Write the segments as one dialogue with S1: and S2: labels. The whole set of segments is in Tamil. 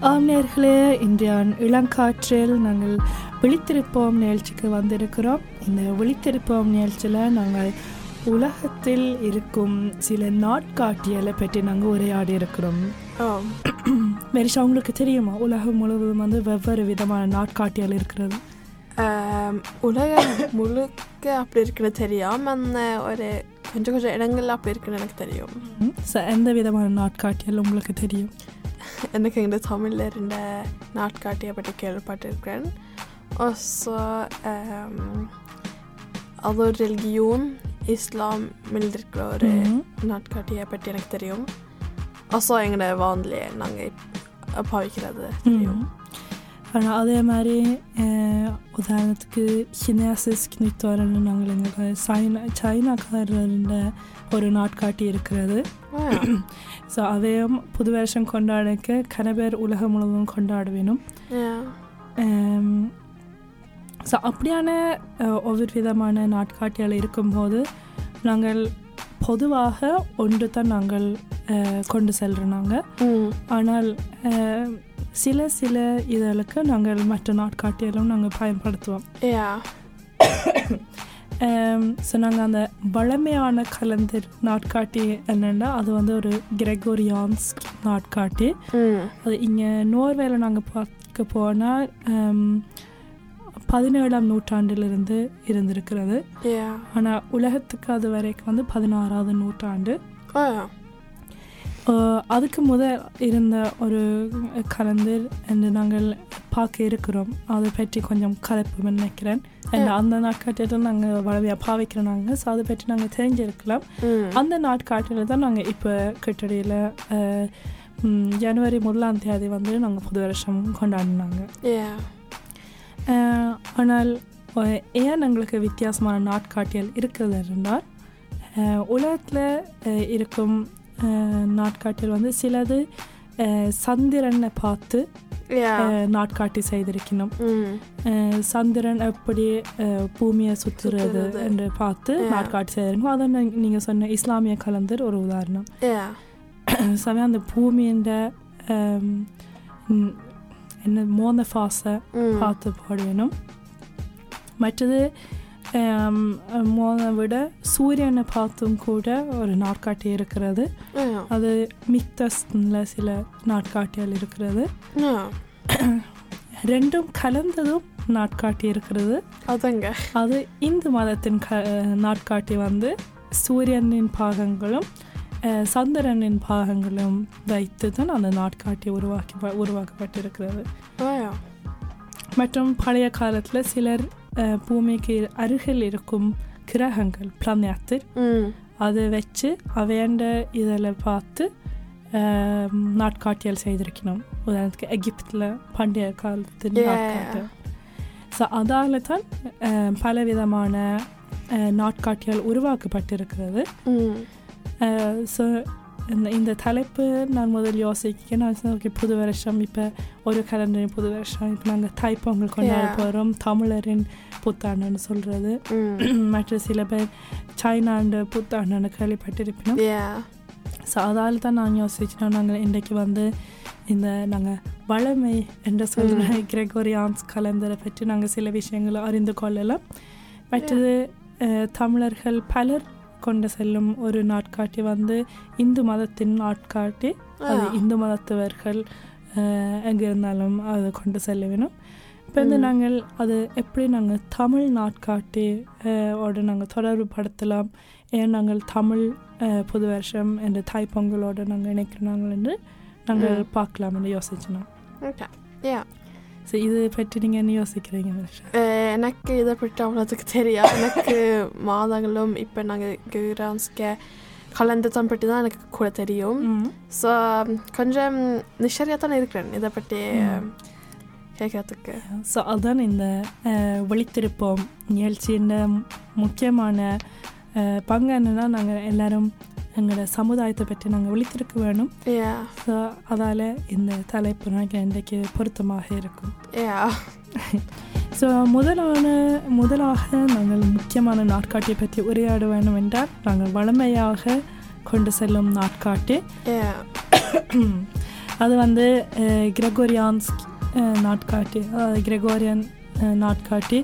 S1: ஆம் நேர்களே இன்றைய இளங்காற்றில் நாங்கள் விழித்திருப்போம் நிகழ்ச்சிக்கு வந்திருக்கிறோம். இந்த விழித்திருப்போம் நிகழ்ச்சியில் நாங்கள் உலகத்தில் இருக்கும் சில நாட்காட்டியலை பற்றி நாங்கள் உரையாடி இருக்கிறோம். மெரிஷா உங்களுக்கு தெரியுமா? உலகம் முழுவதும் வந்து வெவ்வேறு விதமான நாட்காட்டியல் இருக்கிறது.
S2: உலகம் முழுக்க அப்படி இருக்குன்னு தெரியும் eh, ஒரு கொஞ்சம் கொஞ்சம் இடங்கள்ல அப்படி இருக்குன்னு எனக்கு தெரியும்.
S1: எந்த விதமான நாட்காட்டியல் உங்களுக்கு தெரியும்?
S2: எனக்கு இந்த தமிழில் இருந்த நாட்காட்டியை பற்றி கேள்விப்பட்டிருக்கிறேன் och så ehm, அது ஒரு religion islam இருக்கிற ஒரு
S1: ம்.
S2: நாட்காட்டியை பற்றி எனக்கு தெரியும் och så எங்களோட vanliga நாங்கள் பாவிக்கிறது தெரியும்
S1: ஆனால் அதே மாதிரி அஹ், உதாரணத்துக்கு கினேசிஸ்க் நித்தோரன்னு நாங்கள் எங்களுக்கு சைனா சைனாக்காரர்ன்ற ஒரு நாட்காட்டி இருக்கிறது. ஸோ அதையும் புது வருஷம் கொண்டாடக்க கன பேர் உலகம் முழுவதும் கொண்டாட வேணும். ஸோ அப்படியான ஒவ்வொரு விதமான நாட்காட்டிகள் இருக்கும்போது நாங்கள் பொதுவாக ஒன்று தான் நாங்கள் கொண்டு செல்கிறோம் நாங்கள். ஆனால் சில சில இதழுக்கு நாங்கள் மற்ற நாட்காட்டியலும் நாங்கள் பயன்படுத்துவோம் நாங்கள் அந்த வழமையான கலந்தர் நாட்காட்டி என்னென்னா அது வந்து ஒரு கிரெகோரியான்ஸ் நாட்காட்டி. அது இங்கே நோர்வேல நாங்கள் பார்க்க போனால் பதினேழாம் நூற்றாண்டிலிருந்து இருந்திருக்கிறது. ஆனால் உலகத்துக்கு அது வரைக்கும் வந்து பதினாறாவது நூற்றாண்டு அதுக்கு முதல் இருந்த ஒரு கலந்தர் என்று நாங்கள் பார்க்க இருக்கிறோம். அதை பற்றி கொஞ்சம் கலப்பு நினைக்கிறேன். அந்த நாட்காட்டியில் நாங்கள் வளவையாக பாவிக்கிறோம் நாங்கள் ஸோ அதை பற்றி நாங்கள் தெரிஞ்சிருக்கலாம். அந்த நாட்காட்டில் தான் நாங்கள் இப்போ கிட்டடியில் ஜனவரி முதலாம் தேதி வந்து நாங்கள் புது வருஷம் கொண்டாடினாங்க. ஆனால் ஏன் எங்களுக்கு வித்தியாசமான நாட்காட்டியல் இருக்கிறது என்றால் உலகத்தில் இருக்கும் நாட்காட்டியல் வந்து சிலது சந்திரனை பார்த்து நாட்காட்டி செய்திருக்கணும் சந்திரன் எப்படி பூமியை சுற்றுறது
S2: சுத்துறது.
S1: என்று பார்த்து. நாட்காட்டி செய்திருக்கோம் அதை நீங்கள் சொன்ன இஸ்லாமிய கலந்தர் ஒரு உதாரணம். சமயம் அந்த பூமியின் என்ன மோன ஃபாஸை. பார்த்து போட வேணும் மற்றது மோனை விட சூரியனை பார்த்தும் கூட ஒரு நாட்காட்டி இருக்கிறது. அது மிக்தஸ்ல சில நாட்காட்டிகள் இருக்கிறது. ரெண்டும் கலந்ததும் நாட்காட்டி இருக்கிறது
S2: அதங்க
S1: அது இந்து மதத்தின் க நாட்காட்டி வந்து சூரியனின் பாகங்களும் சந்திரனின் பாகங்களும் வைத்து தான் அந்த நாட்காட்டி உருவாக்கி உருவாக்கப்பட்டிருக்கிறது. மற்றும் பழைய காலத்தில் சிலர் பூமிக்கு அருகில் இருக்கும் கிரகங்கள் பிளானேட்டர். அதை வச்சு அவையண்ட இதில் பார்த்து நாட்காட்டியல் செய்திருக்கணும் உதாரணத்துக்கு எகிப்தில் பண்டைய. நாட்காட்டியல் ஸோ அதால் தான் பலவிதமான நாட்காட்டியல் உருவாக்கப்பட்டிருக்கிறது. ஸோ இந்த தலைப்பு நான் முதல் யோசிக்க நான் okay, புது வருஷம் இப்போ ஒரு கலண்டரின் புது வருஷம் இப்போ நாங்கள் தைப்பொங்கல் கொண்டாட. போகிறோம் தமிழரின் புத்தாண்டுன்னு சொல்கிறது. மற்ற சில பேர் சைனாண்டு புத்தாண்டுன்னு கேள்விப்பட்டிருப்பினோம். ஸோ அதால் தான் நான் யோசிச்சோம் நாங்கள் இன்றைக்கு வந்து இந்த நாங்கள் வளமை என்று சொல்கிற கிரெகோரியான்ஸ் கலந்தரை பற்றி நாங்கள் சில விஷயங்களை அறிந்து கொள்ளலாம். மற்றது தமிழர்கள் பலர் கொண்டு செல்லும் ஒரு நாட்காட்டி வந்து இந்து மதத்தின் நாட்காட்டி. அது. இந்து மதத்தவர்கள் எங்கே இருந்தாலும் அதை கொண்டு செல்ல வேணும். வந்து. நாங்கள் அது எப்படி நாங்கள் தமிழ் நாட்காட்டி ஓட நாங்கள் தொடர்பு படுத்தலாம் ஏன் நாங்கள் தமிழ் புது வருஷம் என்ற தாய்ப்பொங்கலோடு நாங்கள் இணைக்கிறாங்க என்று நாங்கள். பார்க்கலாம் என்று யோசிச்சோம். ஸோ இது பற்றி நீங்கள் என்ன யோசிக்கிறீங்க
S2: Eh, எனக்கு இதை பற்றி அவ்வளோத்துக்கு தெரியாது எனக்கு மாதங்களும் இப்போ நாங்கள் கிரான்ஸ்க கலந்ததான் பற்றி தான் எனக்கு கூட தெரியும் ஸோ கொஞ்சம் நிஷரியாக தான் இருக்கிறேன் இதை பற்றி. கேட்கறதுக்கு
S1: ஸோ அதுதான் இந்த அஹ், விழித்திருப்போம் நிகழ்ச்சியின் முக்கியமான பங்கு என்னன்னா நாங்கள் எல்லாரும் எங்களோட சமுதாயத்தை பற்றி நாங்கள் விழித்திருக்க வேணும் ஸோ அதால் இந்த தலைப்பு நாங்கள் இன்றைக்கு பொருத்தமாக இருக்கும் ஸோ முதலான முதலாக நாங்கள் முக்கியமான நாட்காட்டியை பற்றி உரையாட வேண்டும் என்றால் நாங்கள் வளமையாக கொண்டு செல்லும் நாட்காட்டி அது வந்து கிரெகோரியான்ஸ் நாட்காட்டி அதாவது கிரெகோரியன் நாட்காட்டி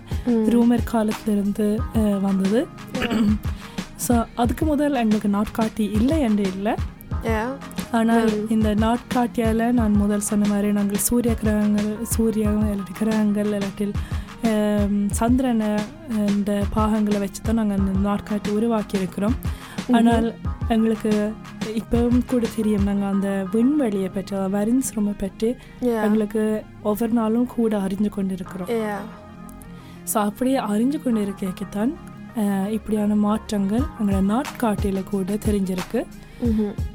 S1: ரூமர் காலத்திலிருந்து வந்தது. ஸோ அதுக்கு முதல் எங்களுக்கு நாட்காட்டி இல்லை என்று இல்லை. ஆனால். இந்த நாட்காட்டியால் நான் முதல் சொன்ன மாதிரி நாங்கள் சூரிய கிரகங்கள் சூரிய இல்லாட்டி கிரகங்கள் இல்லாட்டில் சந்திரனை இந்த பாகங்களை வச்சு தான் நாங்கள் அந்த நாட்காட்டி உருவாக்கி இருக்கிறோம் ஆனால் எங்களுக்கு இப்பவும் கூட தெரியும் நாங்கள் அந்த விண்வெளியை பற்றி அதாவது வரின்ஸ் ரூமை பற்றி எங்களுக்கு ஒவ்வொரு நாளும் கூட அறிஞ்சு கொண்டு இருக்கிறோம் ஸோ அப்படியே அறிஞ்சு கொண்டு இருக்கத்தான் அஹ், இப்படியான மாற்றங்கள் எங்களோட நாட்காட்டியில் கூட தெரிஞ்சிருக்கு.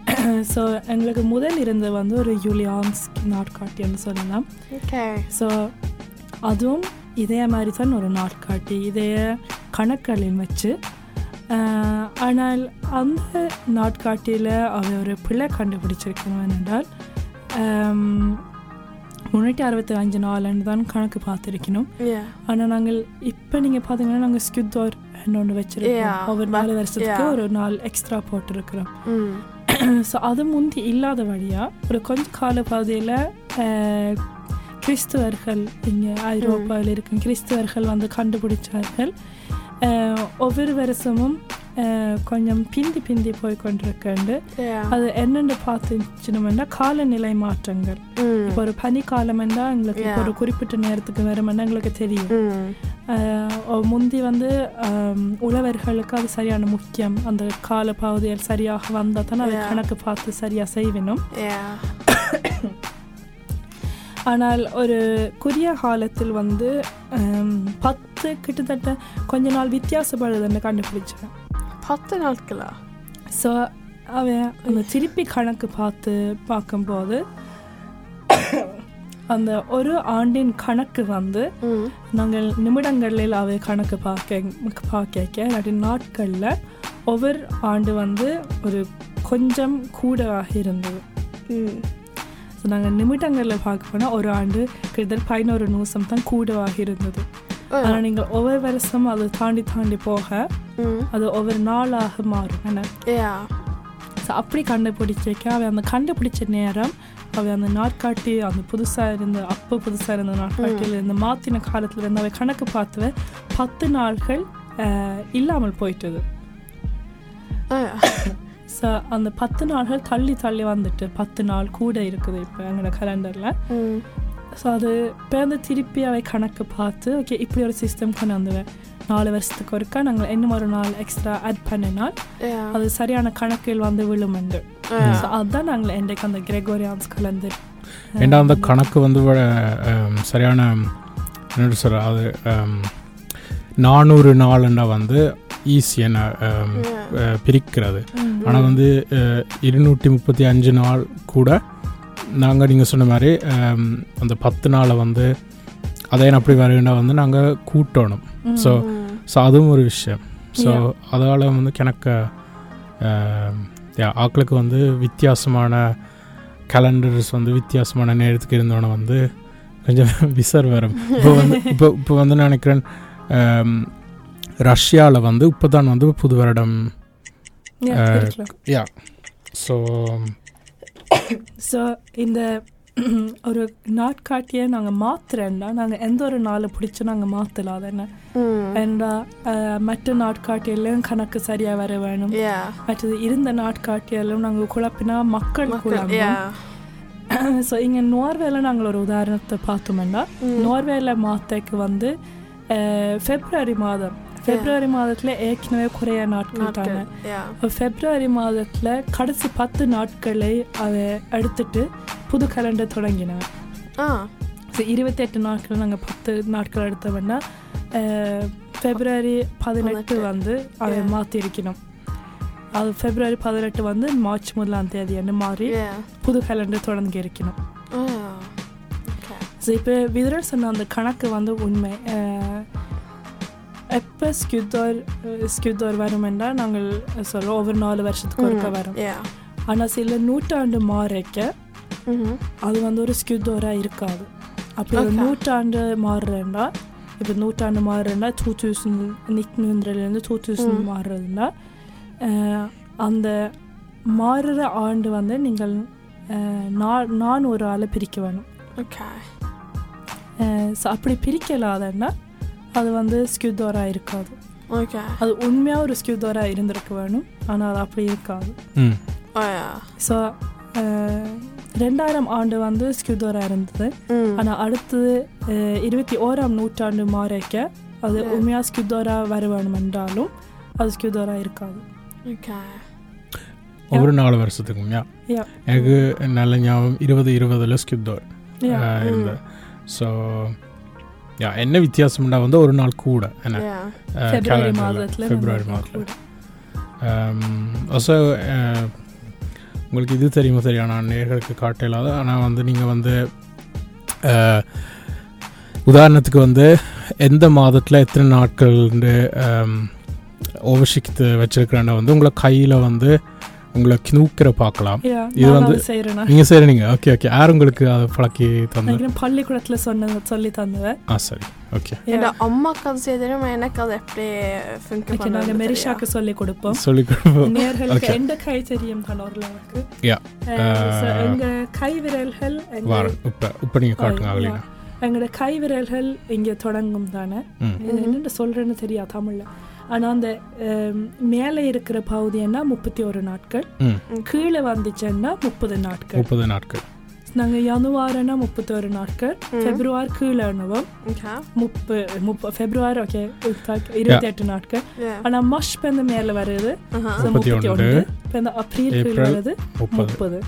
S1: ஸோ எங்களுக்கு முதல் இருந்தது வந்து ஒரு யூலியான்ஸ் நாட்காட்டின்னு சொல்லலாம். ஸோ அதுவும் இதே மாதிரி தான் ஒரு நாட்காட்டி. இதே கணக்குகளில் வச்சு ஆனால் அந்த நாட்காட்டியில் அவர் ஒரு பிள்ளை கண்டுபிடிச்சிருக்கணும் என்றால் முன்னூற்றி அறுபத்தி அஞ்சு நாலுன்னு தான் கணக்கு பார்த்துருக்கணும். ஆனால் நாங்கள் இப்போ நீங்கள் பார்த்தீங்கன்னா நாங்கள் ஸ்கியூத்தோர் ஒன்று வச்சிருக்கோம். ஒவ்வொரு நாலு வருஷத்துக்கு. ஒரு நாள் எக்ஸ்ட்ரா போட்டிருக்கிறோம். ஸோ அது முந்தி இல்லாத வழியாக ஒரு கொஞ்ச கால பாதையில் கிறிஸ்துவர்கள் இங்கே ஐரோப்பாவில் இருக்கும் கிறிஸ்துவர்கள் வந்து கண்டுபிடிச்சார்கள். ஒவ்வொரு வருஷமும் கொஞ்சம் பிந்தி பிந்தி போய் கொண்டிருக்கண்டு
S2: யா
S1: அது என்னென்னு பார்த்துச்சுனோம்னா காலநிலை மாற்றங்கள் இப்போ ஒரு பனிக்காலம் என்றால் எங்களுக்கு இப்போ. ஒரு குறிப்பிட்ட நேரத்துக்கு வருமென்னா எங்களுக்கு தெரியும் முந்தி வந்து உழவர்களுக்கு அது சரியான முக்கியம் அந்த கால பகுதியில் சரியாக வந்தால் தான் அதை. கணக்கு பார்த்து சரியாக செய்யணும்
S2: யா
S1: ஆனால் ஒரு குறுகிய காலத்தில் வந்து பத்து கிட்டத்தட்ட கொஞ்ச நாள் வித்தியாசப்படுதுன்னு கண்டுபிடிச்சேன்.
S2: பத்து நாட்களா?
S1: ஸோ அவன் அந்த திருப்பி கணக்கு பார்த்து பார்க்கும்போது அந்த ஒரு ஆண்டின் கணக்கு வந்து நாங்கள் நிமிடங்களில் அவை கணக்கு பார்க்க பார்க்க இல்லாட்டி நாட்களில் ஒவ்வொரு ஆண்டு வந்து ஒரு கொஞ்சம் கூடவாக இருந்தது. ஸோ நாங்கள் நிமிடங்களில் பார்க்க போனால் ஒரு ஆண்டு கிட்டத்தட்ட பதினோரு நிமிஷம் தான் கூடவாக இருந்தது. ஆனால் நீங்கள் ஒவ்வொரு வருஷம் அதை தாண்டி தாண்டி போக அது ஒவ்வொரு நாளாக மாறும். என்ன? ஸோ அப்படி கண்டுபிடிச்சிக்க அவன் அந்த கண்டுபிடிச்ச நேரம் அவன் அந்த நாட்காட்டி அந்த புதுசாக இருந்த அப்போ புதுசாக இருந்த நாட்காட்டியில் இருந்த மாற்றின காலத்தில் இருந்து அவன் கணக்கு பார்த்துவ பத்து நாட்கள் அஹ், இல்லாமல் போயிட்டது. ஸோ அந்த பத்து நாள்கள் தள்ளி தள்ளி வந்துட்டு பத்து நாள் கூட இருக்குது இப்போ எங்களோட கலண்டரில் ஸோ அது பேருந்து திருப்பி அவை கணக்கு பார்த்து ஓகே இப்படி ஒரு சிஸ்டம் கொண்டு வந்துவேன் நாலு வருஷத்துக்கு ஒருக்கா நாங்கள் இன்னும் ஒரு நாள் எக்ஸ்ட்ரா ஆட் பண்ணினால் அது சரியான கணக்கில் வந்து விழுமெண்டு
S2: ஆ
S1: ஸோ அதுதான் நாங்கள் இன்றைக்கு அந்த கிரெகோரியான்ஸ் கலந்து
S3: ஏண்டா அந்த கணக்கு வந்து சரியான என்ன சொல்ற அது நானூறு நாளுண்டா வந்து
S2: யா
S3: அஹ், பிரிக்கிறது. ஆனால் வந்து இருநூற்றி முப்பத்தி அஞ்சு நாள் கூட நாங்கள் நீங்கள் சொன்ன மாதிரி அந்த பத்து நாளை வந்து அதே அப்படி வருகின்ற வந்து நாங்கள் கூட்டணும். ஸோ ஸோ அதுவும் ஒரு விஷயம். ஸோ. அதால் வந்து கிணக்க ஆக்களுக்கு வந்து வித்தியாசமான கேலண்டர்ஸ் வந்து வித்தியாசமான நேரத்துக்கு இருந்தோன்னே வந்து கொஞ்சம் விசர் வரும். இப்போ வந்து இப்போ இப்போ வந்து நான் நினைக்கிறேன் ரஷ்யாவில் வந்து இப்போ தான் வந்து புது வருடம். யா ஸோ
S1: ஸோ இந்த ஒரு நாட்காட்டியை நாங்கள் மாத்துறேன்னா நாங்கள் எந்த ஒரு நாளை பிடிச்சி நாங்கள் மாற்றலாம் அது என்ன?
S2: ம்.
S1: ஏண்டா அஹ், மற்ற நாட்காட்டியிலும் கணக்கு சரியாக வர வேணும். மற்றது இருந்த நாட்காட்டியாலும் நாங்கள் குழப்பினா மக்கள் குழம்பும். ஸோ இங்கே நோர்வேல நாங்கள் ஒரு உதாரணத்தை பார்த்தோம்னா நோர்வேல மாத்தைக்கு வந்து அஹ், பிப்ரவரி மாதம். பிப்ரவரி மாதத்தில் ஏற்கனவே குறைய நாட்கள் தானே?
S2: நாட்கள் யா
S1: இப்போ பிப்ரவரி மாதத்தில் கடைசி பத்து நாட்களை அவ எடுத்துட்டு புது கலண்டர் தொடங்கினார்
S2: ஆ.
S1: ஸோ இருபத்தெட்டு நாட்கள் நாங்கள் பத்து நாட்கள் எடுத்தோம்னா அஹ், பிப்ரவரி பதினெட்டு. வந்து அதை. மாற்றிருக்கணும் அது பிப்ரவரி பதினெட்டு வந்து மார்ச் முதலாம் தேதி என்ன மாதிரி புது கலண்டர் தொடங்கி இருக்கணும். ஸோ இப்போ விதரல் சொன்ன அந்த கணக்கு வந்து உண்மை. எப்போ ஸ்கியூதோர் ஸ்கியூதோர் வருமெண்டா நாங்கள் சொல்கிறோம் ஒவ்வொரு நாலு வருஷத்துக்கு ஒருக்க வரும். ஆனால் சில நூற்றாண்டு மாறைக்க அது வந்து ஒரு ஸ்கியூதோராக இருக்காது. அப்படி ஒரு. நூற்றாண்டு மாறுறேன்டா இப்போ நூற்றாண்டு மாறுறேன்னா டூ தௌசண்ட் நிக்னுன்றதுலேருந்து டூ தௌசண்ட். மாறுறதுன்னா அந்த மாறுற ஆண்டு வந்து நீங்கள் நான் நான் ஒரு ஆளை பிரிக்க வேணும்.
S2: ஓகே
S1: ஸோ அப்படி பிரிக்கலாதன்னா அது வந்து ஸ்கியூதோராக இருக்காது.
S2: ஓகே
S1: அது உண்மையாக ஒரு ஸ்கியூதோராக இருந்திருக்க வேணும் ஆனால் அது அப்படி இருக்காது. ஸோ ரெண்டாயிரம் ஆண்டு வந்து ஸ்கியூதோராக இருந்தது. ஆனால் அடுத்தது இருபத்தி ஓராம் நூற்றாண்டு மாறைக்க அது. உண்மையாக ஸ்கியூதோராக வர வேணும் என்றாலும் அது ஸ்கியூதோராக இருக்காது.
S2: ஓகே
S3: ஒவ்வொரு நாலு வருஷத்துக்கும். எனக்கு நல்ல ஞாபகம் இருபது இருபதுல ஸ்கிப்தோர்
S1: Yeah.
S3: இருந்த ஸோ யா என்ன வித்தியாசம்னா வந்து ஒரு நாள் கூட என்ன?
S1: பிப்ரவரி. மாதத்தில்
S3: ஆல்சோ உங்களுக்கு இது தெரியுமா தெரியும் நான் நேர்களுக்கு காட்டலாத ஆனால் வந்து நீங்கள் வந்து அஹ், உதாரணத்துக்கு வந்து எந்த மாதத்தில் எத்தனை நாட்கள் ஓவர்ஷிக்து வச்சிருக்கிறேன்னா வந்து உங்களை கையில் வந்து உங்களை நூக்கிற பார்க்கலாம். இது வந்து- சரி நீங்கள் ஓகே ஓகே யார் உங்களுக்கு அதை பழக்கி தந்து
S1: பள்ளிக்கூடத்தில் சொன்ன சொல்லி தந்தவ
S3: ஆ சரி. ஓகே
S2: என் அம்மாக்கு அது செய்ய தெரியும் எனக்கு அது எப்படி ஃபங்க்
S1: நாங்கள்
S2: பண்ணுறது
S1: மெரிஷாக்கு சொல்லி கொடுப்போம்.
S3: சொல்லி கொடுப்போம்.
S1: நேர்களுக்கு. எந்த கை தெரியும் so
S3: Uh,
S1: எங்க கை விரல்கள்
S3: இப்போ இப்போ நீங்கள் காட்டுங்க
S1: Oh,
S3: அவளினா
S1: yeah. எங்களோட கை விரல்கள் இங்கே தொடங்கும் தானே? என்னென்ன சொல்கிறேன்னு தெரியாது தமிழில்? ஆனால் அந்த மேலே இருக்கிற பகுதின்னா முப்பத்தி ஒரு நாட்கள். கீழே வந்துச்சுன்னா முப்பது நாட்கள்.
S3: முப்பது நாட்கள்.
S1: நாங்கள் ஜனவாரனா முப்பத்தி ஒரு நாட்கள்.
S2: ம்.
S1: பிப்ரவரி கீழே
S2: ஓகே.
S1: முப்பு முப்ப பிப்ரவரி ஓகே இருபத்தி எட்டு நாட்கள். ஆனால் மஷ் பெந்த மேலே வருது.
S3: முப்பத்தி ஒன்று.
S1: இப்போ இந்த அப்ரில் கீழே
S3: ஏப்ரல்.
S1: வருது.
S3: முப்பது.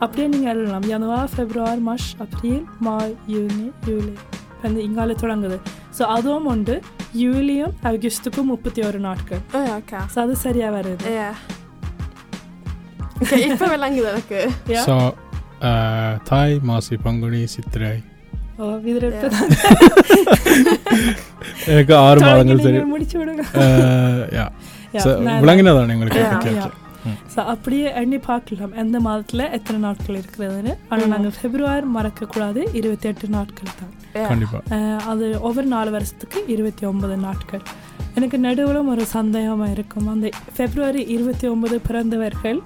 S1: அப்படியே நீங்கள் எழுதலாம் ஜனவரி பிப்ரவரி மார்ச் அப்ரில் மாய் யூனி ஜூலை இப்போ இந்த இங்கால தொடங்குது ஸோ அதுவும் உண்டு யூலியும் ஆகஸ்ட்டுக்கும் முப்பத்தி ஒரு நாட்கள் ஸோ அது சரியாக வருது
S2: இப்போ விளங்குது எனக்கு.
S3: ஸோ தாய் மாசி பங்குனி சித்திரை எனக்கு ஆறு மாதங்கள் தெரியும்
S1: முடிச்சு விடுங்க
S3: விளங்கினதானே உங்களுக்கு
S1: ஸோ அப்படியே எண்ணி பார்க்கலாம். எந்த மாதத்தில் எத்தனை நாட்கள் இருக்கிறதுன்னு. ஆனால். நாங்கள் பிப்ரவரி மறக்கக்கூடாது. இருபத்தி எட்டு நாட்கள் தான். அது ஒவ்வொரு நாலு வருஷத்துக்கு இருபத்தி ஒன்பது நாட்கள். எனக்கு நடுவில் ஒரு சந்தேகமாக இருக்கும். அந்த பிப்ரவரி இருபத்தி ஒன்பது பிறந்தவர்கள்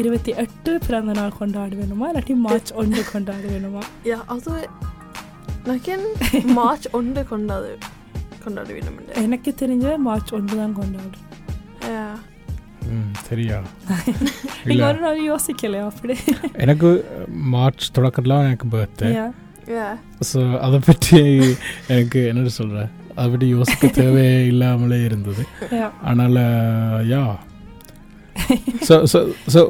S1: இருபத்தி எட்டு பிறந்த நாள் கொண்டாட வேணுமா இல்லாட்டி மார்ச் ஒன்று கொண்டாட வேணுமா
S2: யா அது மார்ச் ஒன்று கொண்டாது கொண்டாட வேண்டும்
S1: எனக்கு தெரிஞ்ச மார்ச் ஒன்று தான்
S3: ம் சரியா
S1: நீங்கள் ஒரு நாள் யோசிக்கலையா அப்படி
S3: எனக்கு மார்ச் தொடக்கத்தில் எனக்கு பர்த்டே ஸோ அதை பற்றி எனக்கு என்ன சொல்கிறேன் அதை பற்றி யோசிக்க தேவையே இல்லாமலே இருந்தது
S1: Yeah.
S3: அதனால் யா ஸோ ஸோ ஸோ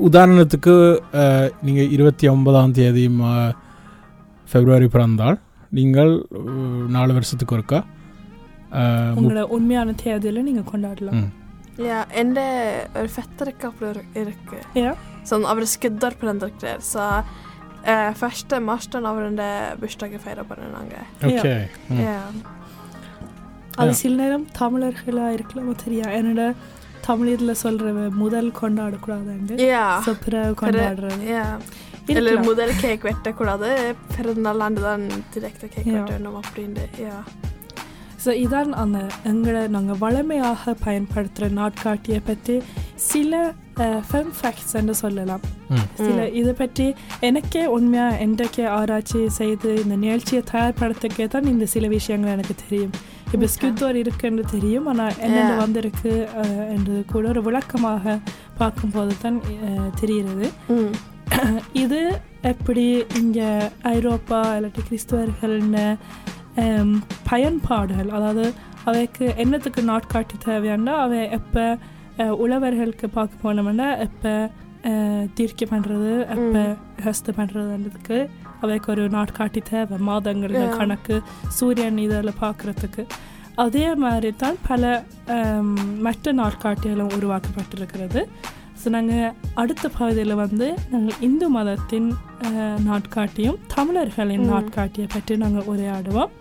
S3: உதாரணத்துக்கு நீங்கள் இருபத்தி ஒன்பதாம் தேதி மா ஃபெப்ரவரி பிறந்தால் நீங்கள் நாலு வருஷத்துக்கு ஒருக்கா
S1: உங்களோட உண்மையான தேதியில் நீங்கள் கொண்டாடலாம்
S2: Ja, endelig er det fettere kapler i dere.
S1: Ja.
S2: Sånn, av det skudder på den der dere så eh, første marsjen av den bursdagen feirer på den andre.
S3: Okay. Ja. Mm.
S2: Ja.
S1: Alle
S3: silneram,
S1: tamiler, hylla, irkla, det, enere, tamilidle, solreve, sånn modell, kondaler, kuladendir,
S2: ja.
S1: sopre, kondaler.
S2: Ja. Eller modell cake verte, hvordan det er, per den landet den direkte cake verte,
S1: ja.
S2: når man blir inne, ja.
S1: So இதான் அந்த எங்களை நாங்கள் வளமையாக பயன்படுத்துகிற நாட்காட்டியை பற்றி சில ஃபன் ஃபேக்ட்ஸ் என்று சொல்லலாம். சில. இதை பற்றி எனக்கே உண்மையாக என்றைக்கே ஆராய்ச்சி செய்து இந்த நிகழ்ச்சியை தயார்படுத்தக்கே தான் இந்த சில விஷயங்கள் எனக்கு தெரியும் இப்போ. ஸ்கியூத்தோர் இருக்குன்னு தெரியும் ஆனால் என்னென்ன
S2: Yeah.
S1: வந்திருக்கு அஹ், என்றது கூட ஒரு விளக்கமாக பார்க்கும்போது தான் தெரிகிறது. இது எப்படி இங்கே ஐரோப்பா இல்லாட்டி கிறிஸ்துவர்கள்னு பயன்பாடுகள் அதாவது அவைக்கு என்னத்துக்கு நாட்காட்டி தேவையாண்டா அவை எப்போ உழவர்களுக்கு பார்க்க போனோம்னா எப்போ தீர்க்கை பண்ணுறது எப்போ ஹஸ்து பண்ணுறதுன்றதுக்கு அவைக்கு ஒரு நாட்காட்டி தேவை மாதங்கள். கணக்கு சூரியன் இதில் பார்க்குறதுக்கு அதே மாதிரி தான் பல மற்ற நாட்காட்டிகளும் உருவாக்கப்பட்டிருக்கிறது ஸோ நாங்கள் அடுத்த பகுதியில் வந்து நாங்கள் இந்து மதத்தின் நாட்காட்டியும் தமிழர்களின். நாட்காட்டியை பற்றி நாங்கள் உரையாடுவோம்.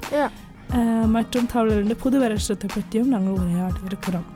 S1: மற்றும் தமிழரின் புது வருஷத்தை பற்றியும் நாங்கள் உரையாட இருக்கிறோம்.